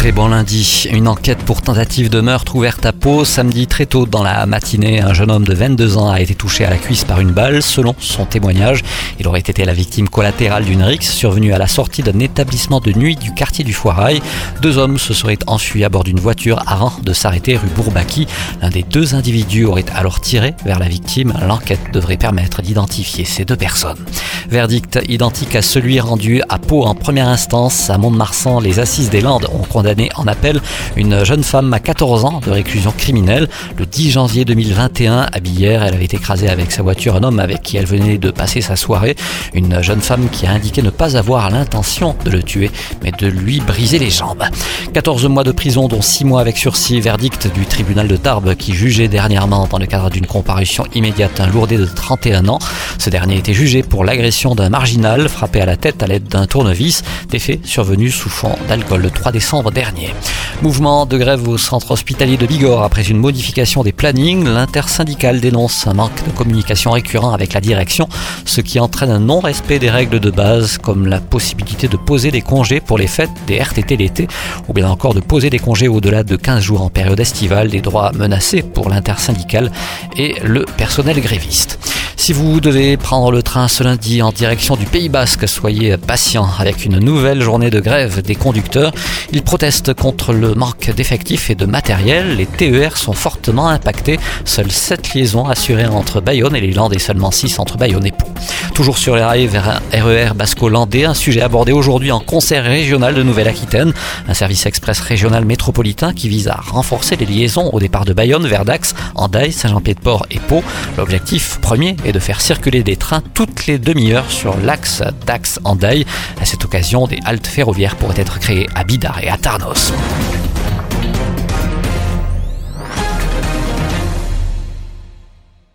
Très bon lundi. Une enquête pour tentative de meurtre ouverte à Pau. Samedi très tôt dans la matinée, un jeune homme de 22 ans a été touché à la cuisse par une balle. Selon son témoignage, il aurait été la victime collatérale d'une rixe survenue à la sortie d'un établissement de nuit du quartier du Foirail. Deux hommes se seraient enfuis à bord d'une voiture avant de s'arrêter rue Bourbaki. L'un des deux individus aurait alors tiré vers la victime. L'enquête devrait permettre d'identifier ces deux personnes. Verdict identique à celui rendu à Pau en première instance. À Mont-de-Marsan, les assises des Landes ont condamné en appel une jeune femme à 14 ans de réclusion criminelle. Le 10 janvier 2021, à Billère, elle avait écrasé avec sa voiture un homme avec qui elle venait de passer sa soirée. Une jeune femme qui a indiqué ne pas avoir l'intention de le tuer, mais de lui briser les jambes. 14 mois de prison, dont 6 mois avec sursis, verdict du tribunal de Tarbes qui jugeait dernièrement dans le cadre d'une comparution immédiate un lourdé de 31 ans. Ce dernier était jugé pour l'agression d'un marginal frappé à la tête à l'aide d'un tournevis, des faits survenus sous fond d'alcool le 3 décembre Mouvement de grève au centre hospitalier de Bigorre après une modification des plannings. L'intersyndicale dénonce un manque de communication récurrent avec la direction, ce qui entraîne un non-respect des règles de base comme la possibilité de poser des congés pour les fêtes des RTT l'été ou bien encore de poser des congés au-delà de 15 jours en période estivale, des droits menacés pour l'intersyndicale et le personnel gréviste. Si vous devez prendre le train ce lundi en direction du Pays Basque, soyez patient avec une nouvelle journée de grève des conducteurs. Ils protestent contre le manque d'effectifs et de matériel. Les TER sont fortement impactés. Seules 7 liaisons assurées entre Bayonne et les Landes et seulement 6 entre Bayonne et Pau. Toujours sur les rails vers un RER basco-landais, un sujet abordé aujourd'hui en concert régional de Nouvelle-Aquitaine, un service express régional métropolitain qui vise à renforcer les liaisons au départ de Bayonne vers Dax, Andaille, Saint-Jean-Pied-de-Port et Pau. L'objectif premier est de faire circuler des trains toutes les demi-heures sur l'axe Dax-Andaille. À cette occasion, des haltes ferroviaires pourraient être créées à Bidar et à Tarnos.